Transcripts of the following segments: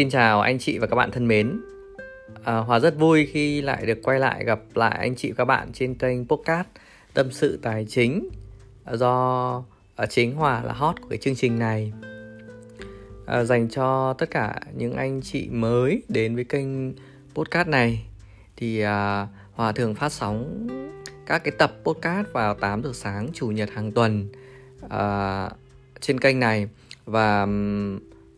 Xin chào anh chị và các bạn thân mến. À, Hòa rất vui khi lại được quay lại gặp lại anh chị và các bạn trên kênh podcast Tâm sự tài chính à, do ở chính Hòa là hot của cái chương trình này. À, dành cho tất cả những anh chị mới đến với kênh podcast này thì à, Hòa thường phát sóng các cái tập podcast vào 8 giờ sáng chủ nhật hàng tuần à, trên kênh này và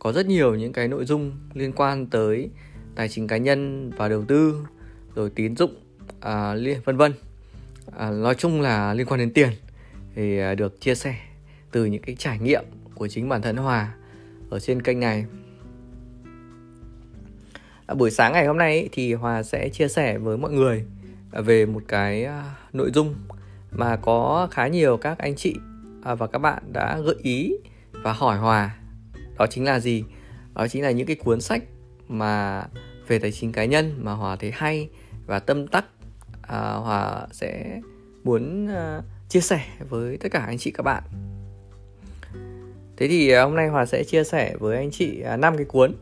có rất nhiều những cái nội dung liên quan tới tài chính cá nhân và đầu tư rồi tín dụng à, liên vân vân. À, nói chung là liên quan đến tiền thì à, được chia sẻ từ những cái trải nghiệm của chính bản thân Hòa ở trên kênh này. À, buổi sáng ngày hôm nay ý, thì Hòa sẽ chia sẻ với mọi người về một cái à, nội dung mà có khá nhiều các anh chị à, và các bạn đã gợi ý và hỏi Hòa đó chính là gì? Đó chính là những cái cuốn sách mà về tài chính cá nhân mà hòa thấy hay và tâm tắc à, hòa sẽ muốn à, chia sẻ với tất cả anh chị các bạn. Thế thì à, hôm nay hòa sẽ chia sẻ với anh chị à, năm cái cuốn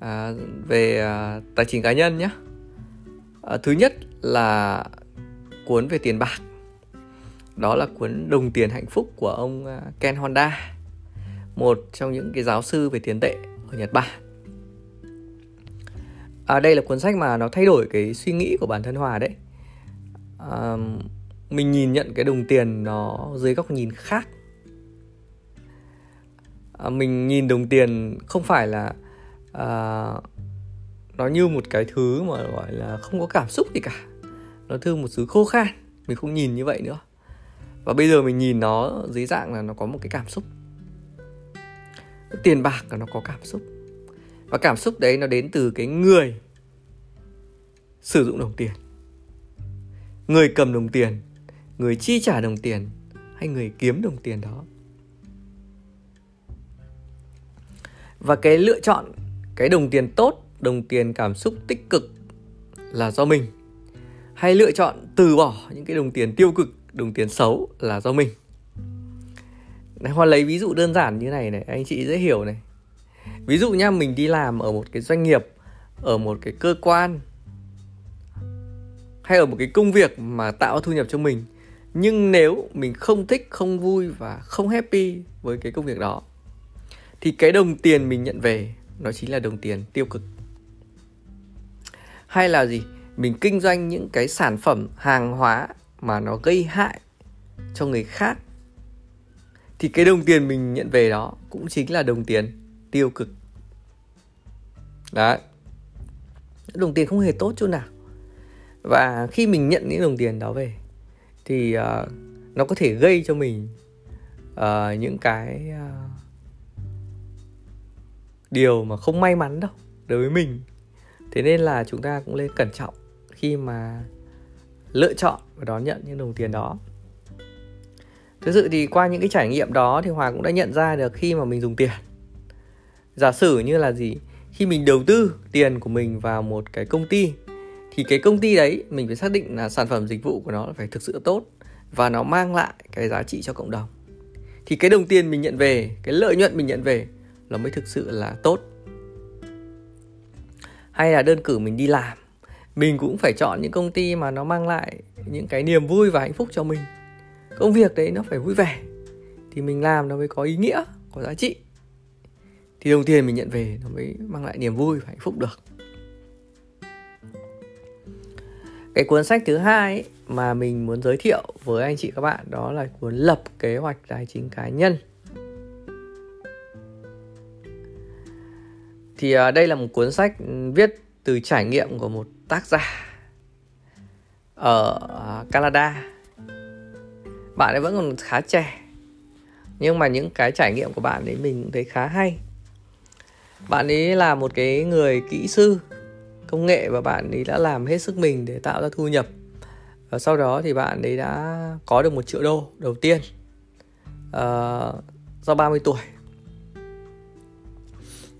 à, về à, tài chính cá nhân nhé à, thứ nhất là cuốn về tiền bạc. Đó là cuốn đồng tiền hạnh phúc của ông à, ken honda một trong những cái giáo sư về tiền tệ ở Nhật Bản. À, đây là cuốn sách mà nó thay đổi cái suy nghĩ của bản thân Hòa đấy. À, mình nhìn nhận cái đồng tiền nó dưới góc nhìn khác. À, mình nhìn đồng tiền không phải là à, nó như một cái thứ mà gọi là không có cảm xúc gì cả. Nó thư một thứ khô khan. Mình không nhìn như vậy nữa. Và bây giờ mình nhìn nó dưới dạng là nó có một cái cảm xúc tiền bạc là nó có cảm xúc. Và cảm xúc đấy nó đến từ cái người sử dụng đồng tiền. Người cầm đồng tiền, người chi trả đồng tiền hay người kiếm đồng tiền đó. Và cái lựa chọn cái đồng tiền tốt, đồng tiền cảm xúc tích cực là do mình. Hay lựa chọn từ bỏ những cái đồng tiền tiêu cực, đồng tiền xấu là do mình. Đấy, Hoa lấy ví dụ đơn giản như này này Anh chị dễ hiểu này Ví dụ nhá mình đi làm ở một cái doanh nghiệp Ở một cái cơ quan Hay ở một cái công việc mà tạo thu nhập cho mình Nhưng nếu mình không thích, không vui và không happy với cái công việc đó Thì cái đồng tiền mình nhận về Nó chính là đồng tiền tiêu cực Hay là gì? Mình kinh doanh những cái sản phẩm hàng hóa mà nó gây hại cho người khác thì cái đồng tiền mình nhận về đó cũng chính là đồng tiền tiêu cực. Đấy. Đồng tiền không hề tốt chỗ nào. Và khi mình nhận những đồng tiền đó về thì uh, nó có thể gây cho mình uh, những cái uh, điều mà không may mắn đâu đối với mình. Thế nên là chúng ta cũng nên cẩn trọng khi mà lựa chọn và đón nhận những đồng tiền đó thực sự thì qua những cái trải nghiệm đó thì hòa cũng đã nhận ra được khi mà mình dùng tiền. Giả sử như là gì? Khi mình đầu tư tiền của mình vào một cái công ty, thì cái công ty đấy mình phải xác định là sản phẩm dịch vụ của nó phải thực sự tốt và nó mang lại cái giá trị cho cộng đồng. Thì cái đồng tiền mình nhận về, cái lợi nhuận mình nhận về là mới thực sự là tốt. Hay là đơn cử mình đi làm, mình cũng phải chọn những công ty mà nó mang lại những cái niềm vui và hạnh phúc cho mình công việc đấy nó phải vui vẻ. Thì mình làm nó mới có ý nghĩa có giá trị. Thì đồng tiền mình nhận về nó mới mang lại niềm vui và hạnh phúc được. Cái cuốn sách thứ hai ấy, mà mình muốn giới thiệu với anh chị các bạn đó là cuốn lập kế hoạch tài chính cá nhân. Thì à, đây là một cuốn sách viết từ trải nghiệm của một tác giả ở à, Canada bạn ấy vẫn còn khá trẻ. Nhưng mà những cái trải nghiệm của bạn ấy mình thấy khá hay. Bạn ấy là một cái người kỹ sư công nghệ và bạn ấy đã làm hết sức mình để tạo ra thu nhập. Và sau đó thì bạn ấy đã có được một triệu đô đầu tiên uh, do 30 tuổi.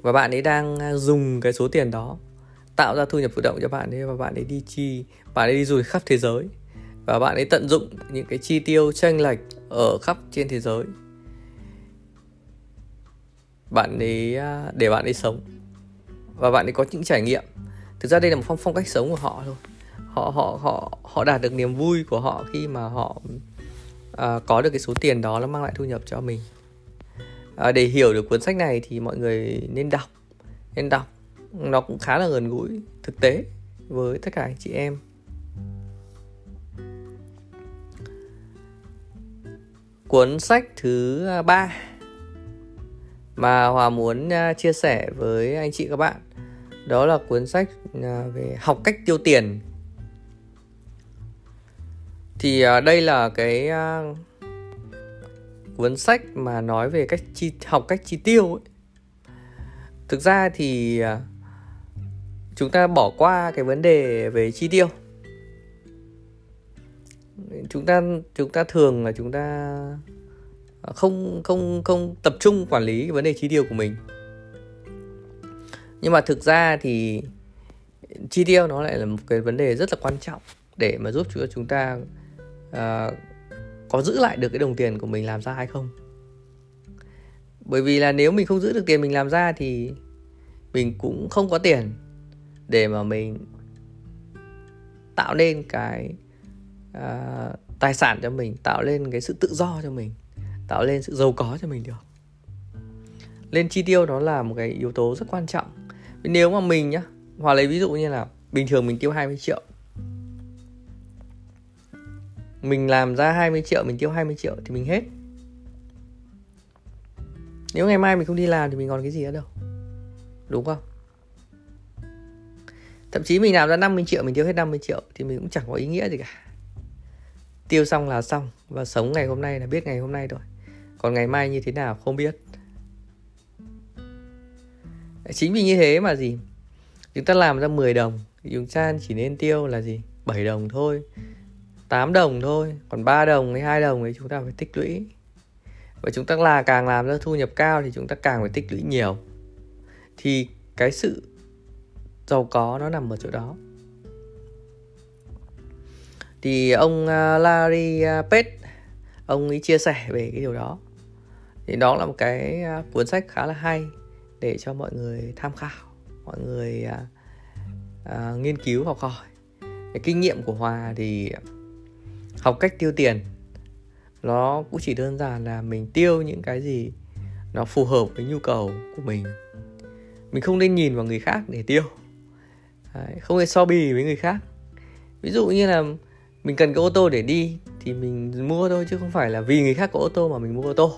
Và bạn ấy đang dùng cái số tiền đó tạo ra thu nhập tự động cho bạn ấy và bạn ấy đi chi bạn ấy đi du lịch khắp thế giới và bạn ấy tận dụng những cái chi tiêu tranh lệch ở khắp trên thế giới. Bạn ấy à, để bạn ấy sống. Và bạn ấy có những trải nghiệm. Thực ra đây là một phong phong cách sống của họ thôi. Họ họ họ họ đạt được niềm vui của họ khi mà họ à, có được cái số tiền đó nó mang lại thu nhập cho mình. À, để hiểu được cuốn sách này thì mọi người nên đọc. Nên đọc. Nó cũng khá là gần gũi thực tế với tất cả anh chị em. Cuốn sách thứ à, ba mà hòa muốn à, chia sẻ với anh chị các bạn. Đó là cuốn sách à, về học cách tiêu tiền. Thì đây là cái cuốn sách mà nói về cách chi, học cách chi tiêu ấy. thực ra thì chúng ta bỏ qua cái vấn đề về chi tiêu chúng ta chúng ta thường là chúng ta không không không tập trung quản lý cái vấn đề chi tiêu của mình. Nhưng mà thực ra thì chi tiêu nó lại là một cái vấn đề rất là quan trọng để mà giúp cho chúng ta uh, có giữ lại được cái đồng tiền của mình làm ra hay không. Bởi vì là nếu mình không giữ được tiền mình làm ra thì mình cũng không có tiền để mà mình tạo nên cái uh, tài sản cho mình tạo lên cái sự tự do cho mình tạo lên sự giàu có cho mình được. Lên chi tiêu nó là một cái yếu tố rất quan trọng. Nếu mà mình nhá hoặc lấy ví dụ như là bình thường mình tiêu 20 triệu. Mình làm ra 20 triệu mình tiêu 20 triệu thì mình hết. Nếu ngày mai mình không đi làm thì mình còn cái gì nữa đâu. Đúng không? Thậm chí mình làm ra 50 triệu mình tiêu hết 50 triệu thì mình cũng chẳng có ý nghĩa gì cả tiêu xong là xong. Và sống ngày hôm nay là biết ngày hôm nay rồi còn ngày mai như thế nào không biết. Chính vì như thế mà gì? Chúng ta làm ra 10 đồng. Thì chúng ta chỉ nên tiêu là gì? 7 đồng thôi. 8 đồng thôi. Còn 3 đồng hay 2 đồng thì chúng ta phải tích lũy. Và chúng ta là càng làm ra thu nhập cao thì chúng ta càng phải tích lũy nhiều. Thì cái sự giàu có nó nằm ở chỗ đó thì ông à, Larry à, Page ông ấy chia sẻ về cái điều đó. Thì đó là một cái à, cuốn sách khá là hay để cho mọi người tham khảo mọi người à, à, nghiên cứu học hỏi. Cái kinh nghiệm của hòa thì học cách tiêu tiền nó cũng chỉ đơn giản là mình tiêu những cái gì nó phù hợp với nhu cầu của mình. Mình không nên nhìn vào người khác để tiêu. Đấy, không nên so bì với người khác. Ví dụ như là mình cần cái ô tô để đi thì mình mua thôi, chứ không phải là vì người khác có ô tô mà mình mua ô tô.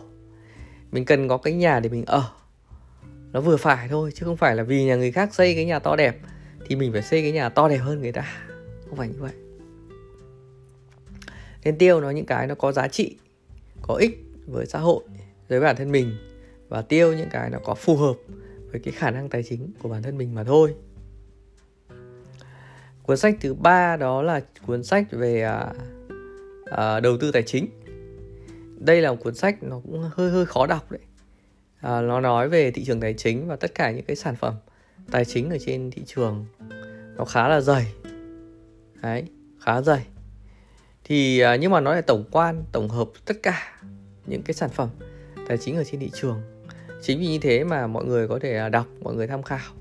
Mình cần có cái nhà để mình ở. Nó vừa phải thôi, chứ không phải là vì nhà người khác xây cái nhà to đẹp thì mình phải xây cái nhà to đẹp hơn người ta. Không phải như vậy. Nên tiêu nó những cái nó có giá trị, có ích với xã hội, với bản thân mình và tiêu những cái nó có phù hợp với cái khả năng tài chính của bản thân mình mà thôi cuốn sách thứ ba đó là cuốn sách về à, à, đầu tư tài chính. Đây là một cuốn sách nó cũng hơi hơi khó đọc đấy. À, nó nói về thị trường tài chính và tất cả những cái sản phẩm tài chính ở trên thị trường nó khá là dày. Đấy khá dày. Thì à, nhưng mà nó là tổng quan tổng hợp tất cả những cái sản phẩm tài chính ở trên thị trường. Chính vì như thế mà mọi người có thể à, đọc mọi người tham khảo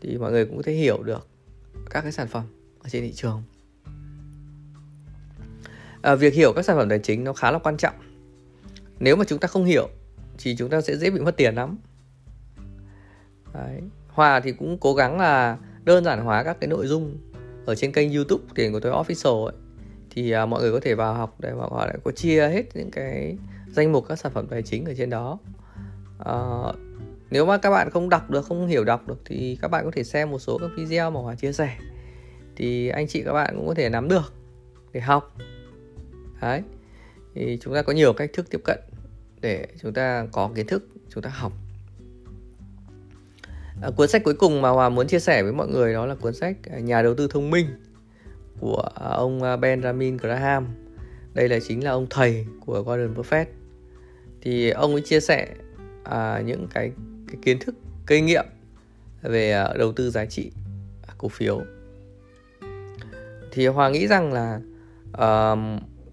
thì mọi người cũng có thể hiểu được các cái sản phẩm ở trên thị trường. À, việc hiểu các sản phẩm tài chính nó khá là quan trọng. Nếu mà chúng ta không hiểu thì chúng ta sẽ dễ bị mất tiền lắm. Đấy. Hòa thì cũng cố gắng là đơn giản hóa các cái nội dung ở trên kênh YouTube tiền của tôi official ấy. Thì à, mọi người có thể vào học để mà họ lại có chia hết những cái danh mục các sản phẩm tài chính ở trên đó. À, nếu mà các bạn không đọc được không hiểu đọc được thì các bạn có thể xem một số các video mà hòa chia sẻ thì anh chị các bạn cũng có thể nắm được để học. Đấy thì chúng ta có nhiều cách thức tiếp cận để chúng ta có kiến thức chúng ta học. À, cuốn sách cuối cùng mà hòa muốn chia sẻ với mọi người đó là cuốn sách à, nhà đầu tư thông minh của à, ông à, benjamin graham. Đây là chính là ông thầy của Warren Buffett. Thì ông ấy chia sẻ à, những cái, cái kiến thức kinh nghiệm về à, đầu tư giá trị cổ phiếu thì hòa nghĩ rằng là uh,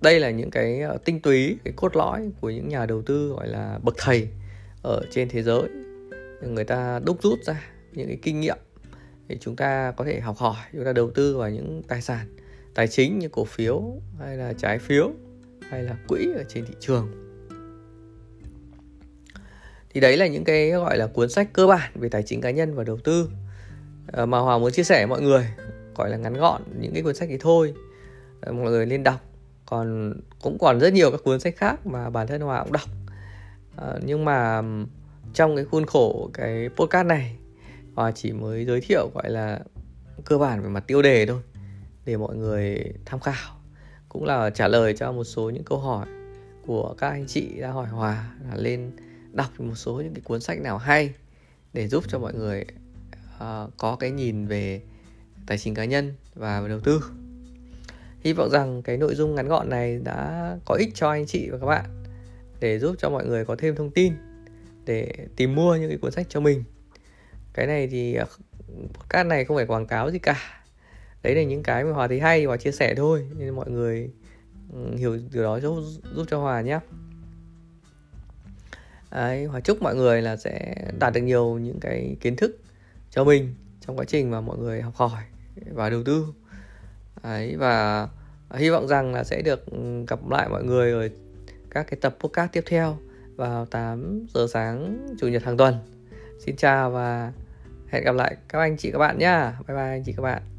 đây là những cái ờ, tinh túy cái cốt lõi của những nhà đầu tư gọi là bậc thầy ở trên thế giới. Người ta đúc rút ra những cái kinh nghiệm để chúng ta có thể học hỏi chúng ta đầu tư vào những tài sản tài chính như cổ phiếu hay là trái phiếu hay là quỹ ở trên thị trường. Thì đấy là những cái gọi là cuốn sách cơ bản về tài chính cá nhân và đầu tư ờ, mà hòa muốn chia sẻ với mọi người gọi là ngắn gọn những cái cuốn sách ấy thôi. Ờ, mọi người nên đọc. Còn cũng còn rất nhiều các cuốn sách khác mà bản thân Hòa cũng đọc. À, nhưng mà trong cái khuôn khổ cái podcast này Hòa chỉ mới giới thiệu gọi là cơ bản về mặt tiêu đề thôi để mọi người tham khảo cũng là trả lời cho một số những câu hỏi của các anh chị đã hỏi Hòa là lên đọc một số những cái cuốn sách nào hay để giúp cho mọi người uh, có cái nhìn về tài chính cá nhân và đầu tư. Hy vọng rằng cái nội dung ngắn gọn này đã có ích cho anh chị và các bạn để giúp cho mọi người có thêm thông tin để tìm mua những cái cuốn sách cho mình. Cái này thì à, podcast này không phải quảng cáo gì cả. Đấy là những cái mà hòa thấy hay và chia sẻ thôi nên mọi người ừ, hiểu điều đó giúp, giúp cho hòa nhé. Đấy, Hòa chúc mọi người là sẽ đạt được nhiều những cái kiến thức cho mình trong quá trình mà mọi người học hỏi và đầu tư Đấy, và hy vọng rằng là sẽ được gặp lại mọi người ở các cái tập podcast tiếp theo vào 8 giờ sáng chủ nhật hàng tuần. Xin chào và hẹn gặp lại các anh chị các bạn nhé. Bye bye anh chị các bạn.